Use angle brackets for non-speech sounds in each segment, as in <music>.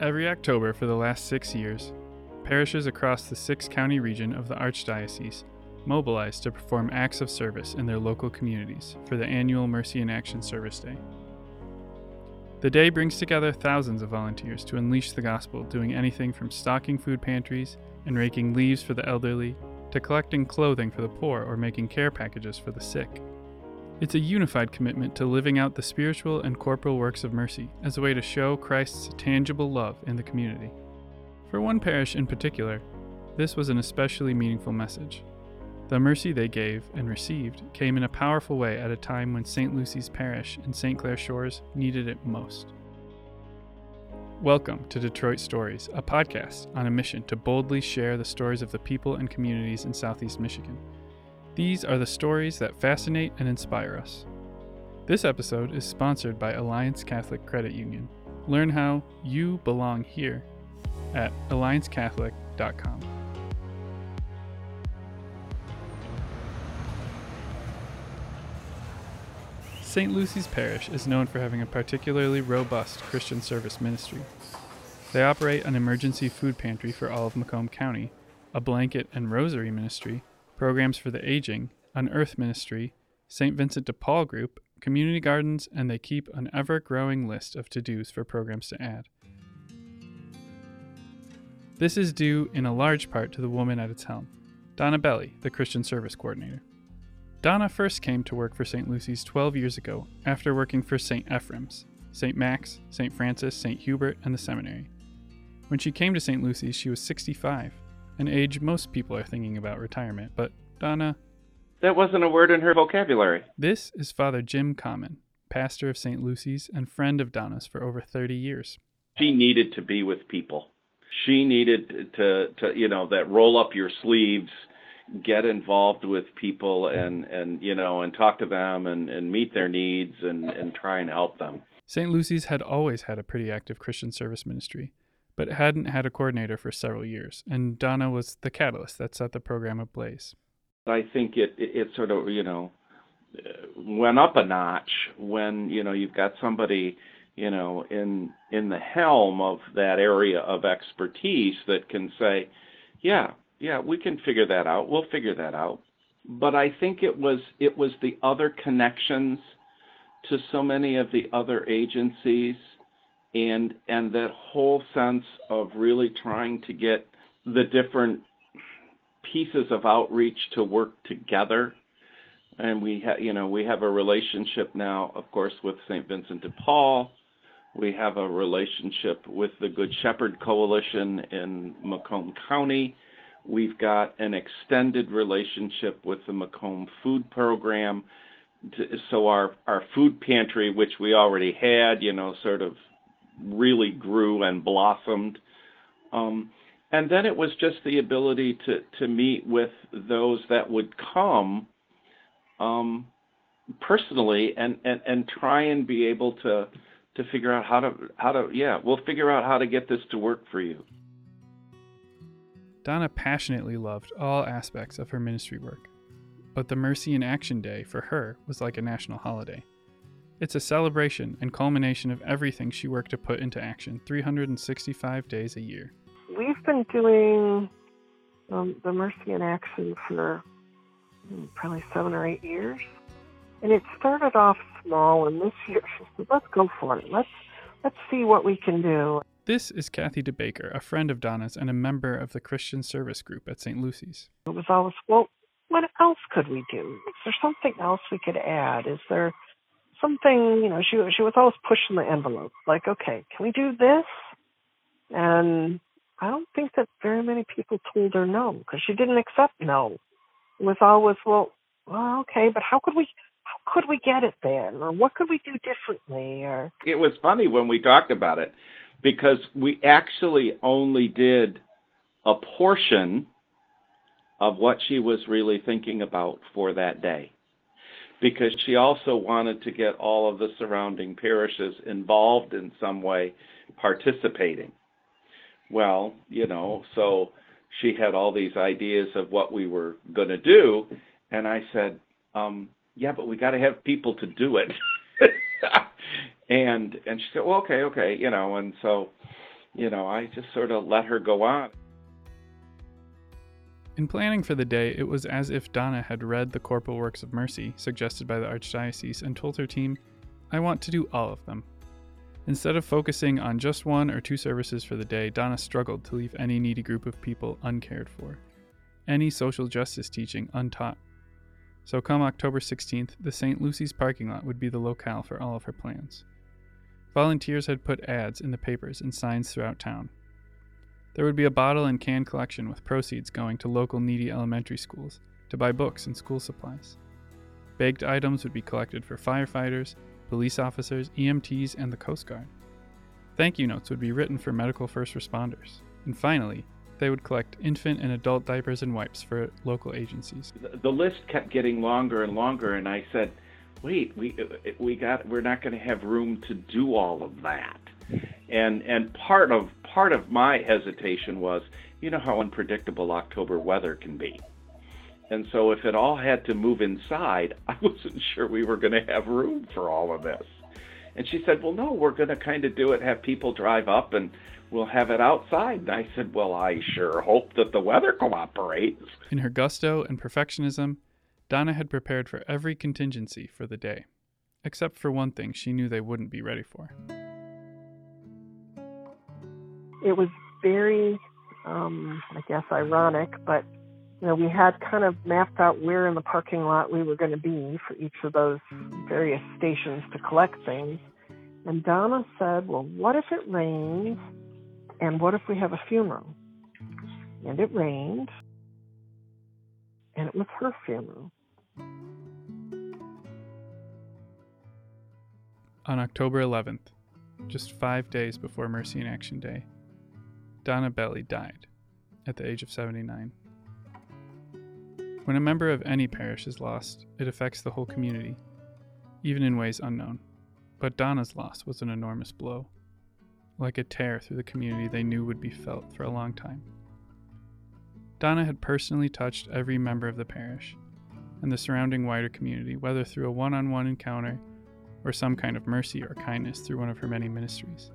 Every October for the last six years, parishes across the six county region of the Archdiocese mobilize to perform acts of service in their local communities for the annual Mercy in Action Service Day. The day brings together thousands of volunteers to unleash the gospel, doing anything from stocking food pantries and raking leaves for the elderly to collecting clothing for the poor or making care packages for the sick. It's a unified commitment to living out the spiritual and corporal works of mercy as a way to show Christ's tangible love in the community. For one parish in particular, this was an especially meaningful message. The mercy they gave and received came in a powerful way at a time when St. Lucy's Parish in St. Clair Shores needed it most. Welcome to Detroit Stories, a podcast on a mission to boldly share the stories of the people and communities in Southeast Michigan. These are the stories that fascinate and inspire us. This episode is sponsored by Alliance Catholic Credit Union. Learn how you belong here at alliancecatholic.com. St. Lucy's Parish is known for having a particularly robust Christian service ministry. They operate an emergency food pantry for all of Macomb County, a blanket and rosary ministry, programs for the aging, an earth ministry, St. Vincent de Paul group, community gardens, and they keep an ever growing list of to dos for programs to add. This is due in a large part to the woman at its helm, Donna Belli, the Christian Service Coordinator. Donna first came to work for St. Lucy's 12 years ago after working for St. Ephraim's, St. Max, St. Francis, St. Hubert, and the seminary. When she came to St. Lucy's, she was 65, an age most people are thinking about retirement, but Donna. That wasn't a word in her vocabulary. This is Father Jim Commyn, pastor of St. Lucy's and friend of Donna's for over 30 years. She needed to be with people. She needed to, to you know, that roll up your sleeves get involved with people and and you know and talk to them and and meet their needs and and try and help them st lucy's had always had a pretty active christian service ministry but hadn't had a coordinator for several years and donna was the catalyst that set the program ablaze i think it it, sort of you know uh, went up a notch when you know you've got somebody you know in in the helm of that area of expertise that can say yeah yeah, we can figure that out. We'll figure that out. But I think it was it was the other connections to so many of the other agencies and and that whole sense of really trying to get the different pieces of outreach to work together and we have you know we have a relationship now of course with St. Vincent de Paul we have a relationship with the Good Shepherd Coalition in Macomb County We've got an extended relationship with the Macomb Food Program. So our, our food pantry, which we already had, you know, sort of really grew and blossomed. Um, and then it was just the ability to, to meet with those that would come um, personally and, and, and try and be able to to figure out how to how to yeah we'll figure out how to get this to work for you Donna passionately loved all aspects of her ministry work, but the Mercy in Action Day for her was like a national holiday. It's a celebration and culmination of everything she worked to put into action 365 days a year. We've been doing um, the Mercy in Action for hmm, probably seven or eight years. And it started off small, and this year she <laughs> said, let's go for it. Let's, let's see what we can do. This is Kathy DeBaker, a friend of Donna's and a member of the Christian Service Group at St. Lucy's. It was always, well, what else could we do? Is there something else we could add? Is there something, you know, she, she was always pushing the envelope. Like, okay, can we do this? And I don't think that very many people told her no because she didn't accept no. It was always, well, well, okay, but how could we, how could we get it then? Or what could we do differently? Or it was funny when we talked about it because we actually only did a portion of what she was really thinking about for that day. Because she also wanted to get all of the surrounding parishes involved in some way, participating. Well, you know, so she had all these ideas of what we were going to do. And I said, um, yeah, but we got to have people to do it. <laughs> and and she said, well, okay, okay, you know, and so you know, I just sort of let her go on. In planning for the day, it was as if Donna had read the Corporal Works of Mercy suggested by the Archdiocese and told her team, I want to do all of them. Instead of focusing on just one or two services for the day, Donna struggled to leave any needy group of people uncared for, any social justice teaching untaught. So, come October 16th, the St. Lucy's parking lot would be the locale for all of her plans. Volunteers had put ads in the papers and signs throughout town. There would be a bottle and can collection with proceeds going to local needy elementary schools to buy books and school supplies. Baked items would be collected for firefighters, police officers, EMTs, and the Coast Guard. Thank you notes would be written for medical first responders. And finally, they would collect infant and adult diapers and wipes for local agencies. The list kept getting longer and longer, and I said, "Wait, we we got we're not going to have room to do all of that." And and part of part of my hesitation was, you know how unpredictable October weather can be. And so if it all had to move inside, <laughs> I wasn't sure we were going to have room for all of this. And she said, "Well, no, we're going to kind of do it, have people drive up and we'll have it outside." And I said, "Well, I sure hope that the weather cooperates." In her gusto and perfectionism, Donna had prepared for every contingency for the day, except for one thing she knew they wouldn't be ready for. It was very, um, I guess, ironic, but you know, we had kind of mapped out where in the parking lot we were going to be for each of those various stations to collect things. And Donna said, Well, what if it rains? And what if we have a funeral? And it rained. And it was her funeral. On October 11th, just five days before Mercy in Action Day, Donna Belli died at the age of 79. When a member of any parish is lost, it affects the whole community, even in ways unknown. But Donna's loss was an enormous blow, like a tear through the community they knew would be felt for a long time. Donna had personally touched every member of the parish and the surrounding wider community, whether through a one on one encounter or some kind of mercy or kindness through one of her many ministries.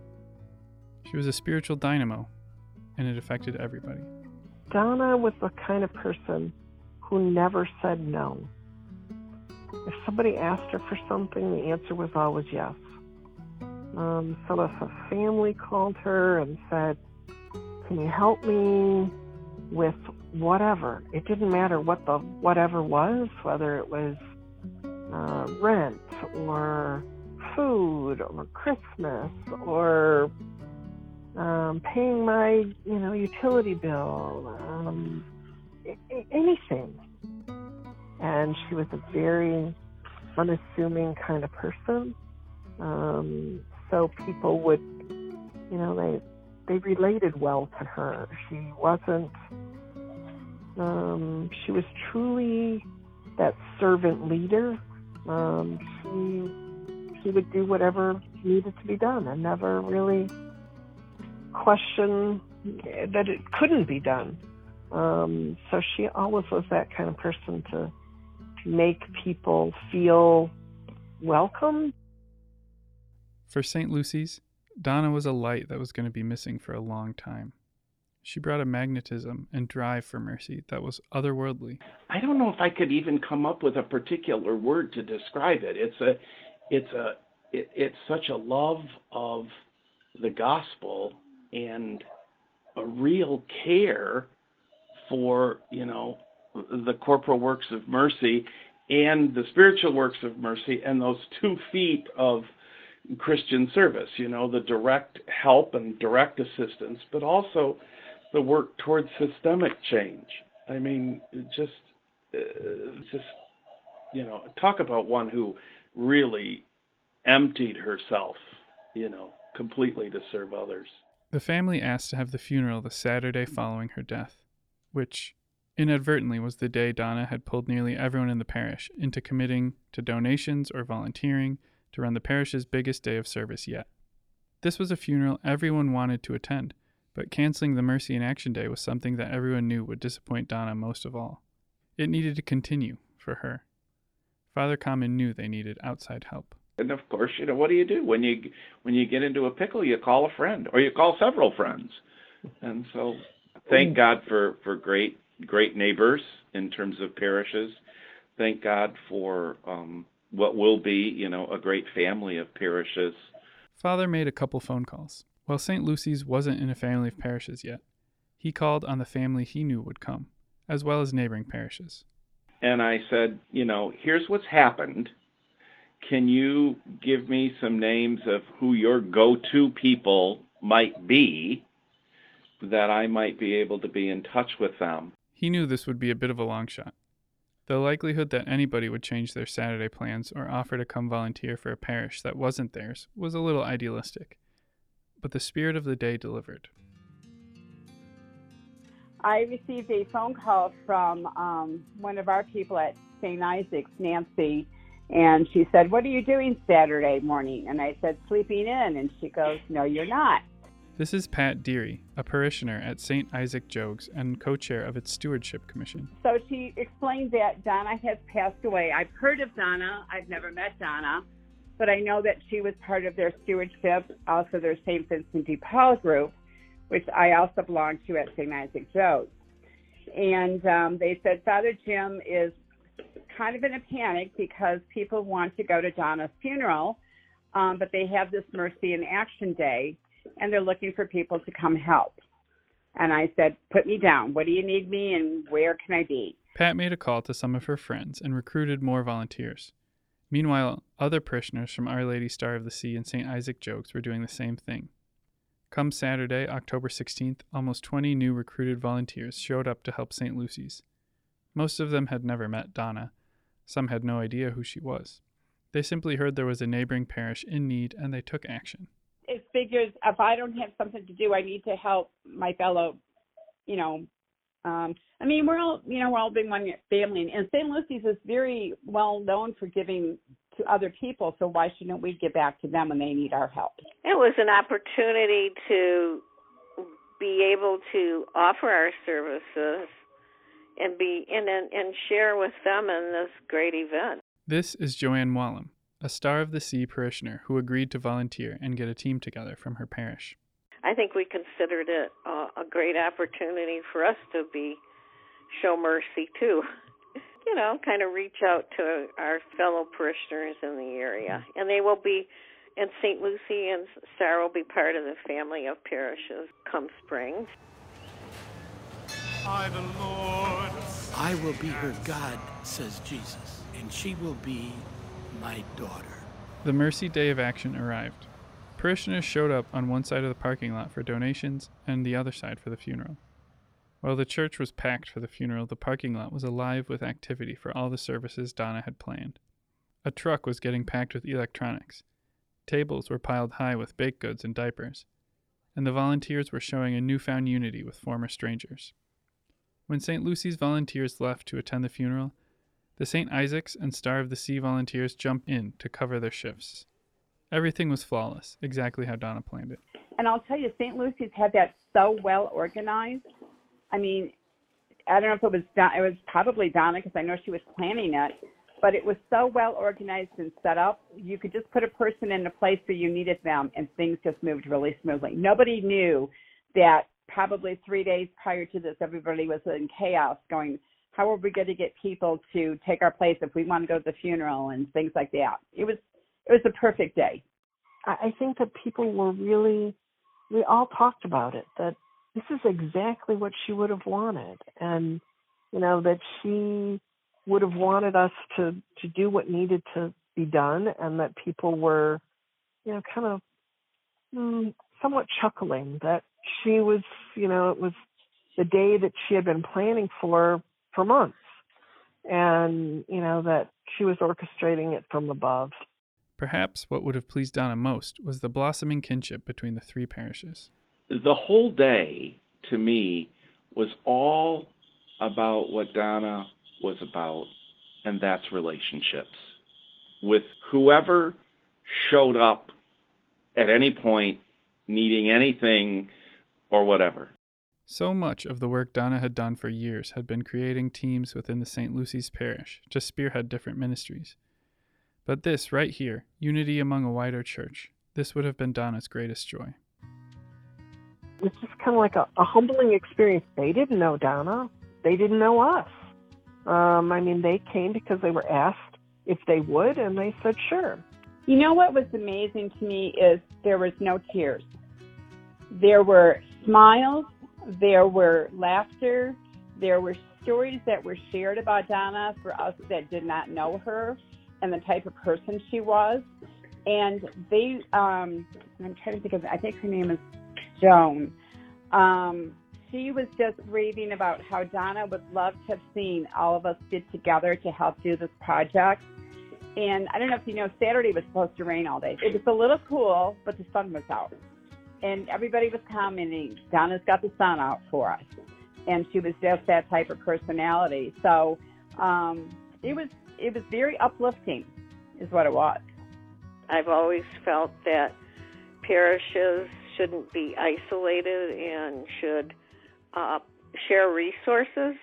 She was a spiritual dynamo, and it affected everybody. Donna was the kind of person who never said no. If somebody asked her for something, the answer was always yes. Um, so if a family called her and said, Can you help me with whatever? It didn't matter what the whatever was, whether it was uh, rent or food or Christmas or um, paying my you know utility bill, um, anything. And she was a very unassuming kind of person. Um, so people would, you know, they they related well to her. She wasn't. Um, she was truly that servant leader. Um, she she would do whatever needed to be done and never really question that it couldn't be done. Um, so she always was that kind of person to, to make people feel welcome. For St. Lucy's, Donna was a light that was going to be missing for a long time. She brought a magnetism and drive for mercy that was otherworldly. I don't know if I could even come up with a particular word to describe it. It's a, it's a, it, it's such a love of the gospel and a real care for you know the corporal works of mercy and the spiritual works of mercy and those two feet of Christian service, you know, the direct help and direct assistance, but also the work towards systemic change. I mean, just, uh, just, you know, talk about one who really emptied herself, you know, completely to serve others. The family asked to have the funeral the Saturday following her death which inadvertently was the day Donna had pulled nearly everyone in the parish into committing to donations or volunteering to run the parish's biggest day of service yet. This was a funeral everyone wanted to attend, but canceling the Mercy in Action Day was something that everyone knew would disappoint Donna most of all. It needed to continue for her. Father Commyn knew they needed outside help. And of course, you know, what do you do when you when you get into a pickle? You call a friend, or you call several friends. And so, thank God for for great great neighbors in terms of parishes. Thank God for um, what will be, you know, a great family of parishes. Father made a couple phone calls. While St. Lucy's wasn't in a family of parishes yet, he called on the family he knew would come, as well as neighboring parishes. And I said, you know, here's what's happened. Can you give me some names of who your go to people might be that I might be able to be in touch with them? He knew this would be a bit of a long shot. The likelihood that anybody would change their Saturday plans or offer to come volunteer for a parish that wasn't theirs was a little idealistic. But the spirit of the day delivered. I received a phone call from um, one of our people at St. Isaac's, Nancy, and she said, What are you doing Saturday morning? And I said, Sleeping in. And she goes, No, you're not. This is Pat Deary, a parishioner at St. Isaac Jogues and co chair of its Stewardship Commission. So she explained that Donna has passed away. I've heard of Donna, I've never met Donna, but I know that she was part of their stewardship, also their St. Vincent de Paul group which I also belong to at St. Isaac Jogues. And um, they said Father Jim is kind of in a panic because people want to go to Donna's funeral, um, but they have this Mercy in Action Day, and they're looking for people to come help. And I said, Put me down. What do you need me, and where can I be? Pat made a call to some of her friends and recruited more volunteers. Meanwhile, other parishioners from Our Lady Star of the Sea and St. Isaac Jogues were doing the same thing. Come Saturday, October 16th, almost 20 new recruited volunteers showed up to help St. Lucy's. Most of them had never met Donna. Some had no idea who she was. They simply heard there was a neighboring parish in need and they took action. It figures if I don't have something to do, I need to help my fellow, you know. Um, I mean, we're all, you know, we're all being one family, and St. Lucy's is very well known for giving to other people, so why shouldn't we give back to them when they need our help? It was an opportunity to be able to offer our services and be in and, and share with them in this great event. This is Joanne Wallam, a Star of the Sea parishioner who agreed to volunteer and get a team together from her parish. I think we considered it a, a great opportunity for us to be show mercy too <laughs> you know, kind of reach out to our fellow parishioners in the area. And they will be, and St. Lucy and Sarah will be part of the family of parishes come spring. I, the Lord, I will be her God, says Jesus, and she will be my daughter. The Mercy Day of Action arrived. Parishioners showed up on one side of the parking lot for donations and the other side for the funeral. While the church was packed for the funeral, the parking lot was alive with activity for all the services Donna had planned. A truck was getting packed with electronics. Tables were piled high with baked goods and diapers. And the volunteers were showing a newfound unity with former strangers. When St. Lucy's volunteers left to attend the funeral, the St. Isaac's and Star of the Sea volunteers jumped in to cover their shifts. Everything was flawless, exactly how Donna planned it. And I'll tell you, St. Lucy's had that so well organized I mean, I don't know if it was Don, it was probably Donna because I know she was planning it, but it was so well organized and set up. You could just put a person in a place where you needed them, and things just moved really smoothly. Nobody knew that probably three days prior to this, everybody was in chaos, going, "How are we going to get people to take our place if we want to go to the funeral and things like that?" It was it was a perfect day. I think that people were really, we all talked about it. That this is exactly what she would have wanted and you know that she would have wanted us to to do what needed to be done and that people were you know kind of mm, somewhat chuckling that she was you know it was the day that she had been planning for for months. And you know that she was orchestrating it from above. Perhaps what would have pleased donna most was the blossoming kinship between the three parishes. The whole day to me was all about what Donna was about, and that's relationships. With whoever showed up at any point needing anything or whatever. So much of the work Donna had done for years had been creating teams within the St. Lucy's parish to spearhead different ministries. But this, right here, unity among a wider church, this would have been Donna's greatest joy. It's just kind of like a, a humbling experience. They didn't know Donna. They didn't know us. Um, I mean, they came because they were asked if they would, and they said sure. You know what was amazing to me is there was no tears. There were smiles, there were laughter, there were stories that were shared about Donna for us that did not know her and the type of person she was. And they, um, I'm trying to think of, I think her name is Joan. Um, she was just raving about how Donna would love to have seen all of us get together to help do this project. And I don't know if you know, Saturday was supposed to rain all day. It was a little cool, but the sun was out. And everybody was commenting, Donna's got the sun out for us. And she was just that type of personality. So um, it was it was very uplifting, is what it was. I've always felt that parishes shouldn't be isolated and should uh, share resources.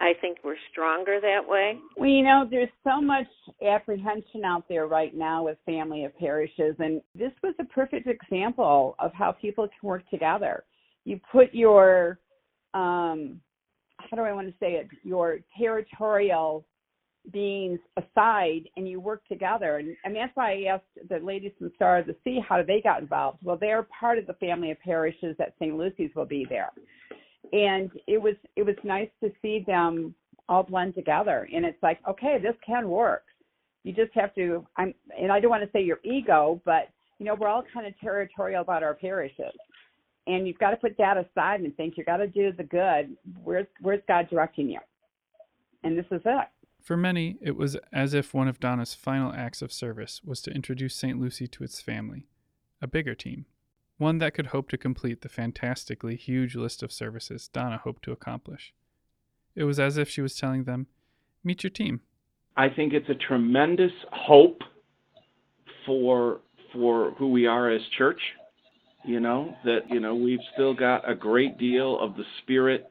I think we're stronger that way. Well, you know, there's so much apprehension out there right now with family of parishes, and this was a perfect example of how people can work together. You put your, um, how do I want to say it, your territorial beings aside and you work together. And, and that's why I asked the ladies from Star of the Sea how they got involved. Well, they're part of the family of parishes that St. Lucy's will be there. And it was it was nice to see them all blend together. And it's like, okay, this can work. You just have to I'm and I don't want to say your ego, but you know, we're all kind of territorial about our parishes. And you've got to put that aside and think you've got to do the good. Where's where's God directing you? And this is it. For many, it was as if one of Donna's final acts of service was to introduce St. Lucy to its family, a bigger team, one that could hope to complete the fantastically huge list of services Donna hoped to accomplish. It was as if she was telling them, Meet your team. I think it's a tremendous hope for for who we are as church. You know that you know we've still got a great deal of the spirit,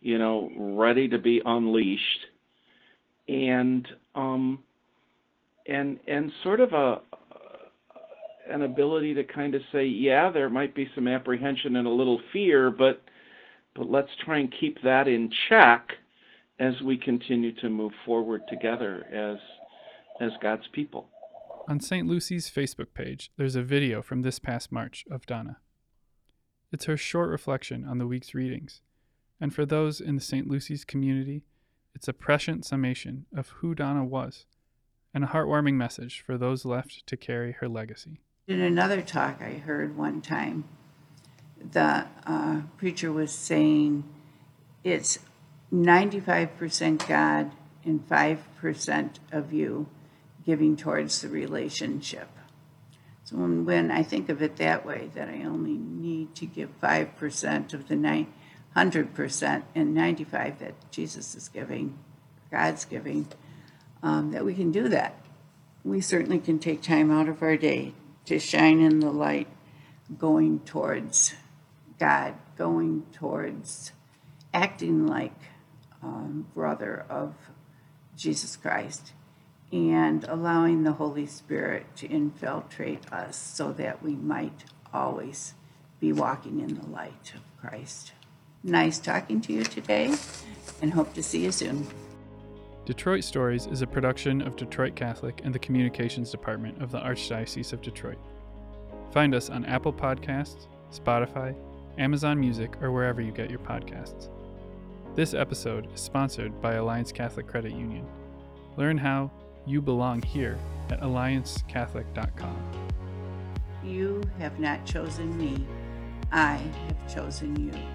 you know, ready to be unleashed and um, and and sort of a an ability to kind of say, yeah, there might be some apprehension and a little fear, but but let's try and keep that in check as we continue to move forward together as as God's people. On St. Lucy's Facebook page, there's a video from this past March of Donna. It's her short reflection on the week's readings, and for those in the St. Lucy's community, it's a prescient summation of who Donna was, and a heartwarming message for those left to carry her legacy. In another talk I heard one time, the uh, preacher was saying it's 95% God and 5% of you giving towards the relationship. So when, when I think of it that way, that I only need to give 5% of the 100% and 95 that Jesus is giving, God's giving, um, that we can do that. We certainly can take time out of our day to shine in the light going towards God, going towards acting like um, brother of Jesus Christ and allowing the Holy Spirit to infiltrate us so that we might always be walking in the light of Christ. Nice talking to you today and hope to see you soon. Detroit Stories is a production of Detroit Catholic and the Communications Department of the Archdiocese of Detroit. Find us on Apple Podcasts, Spotify, Amazon Music, or wherever you get your podcasts. This episode is sponsored by Alliance Catholic Credit Union. Learn how you belong here at alliancecatholic.com. You have not chosen me, I have chosen you.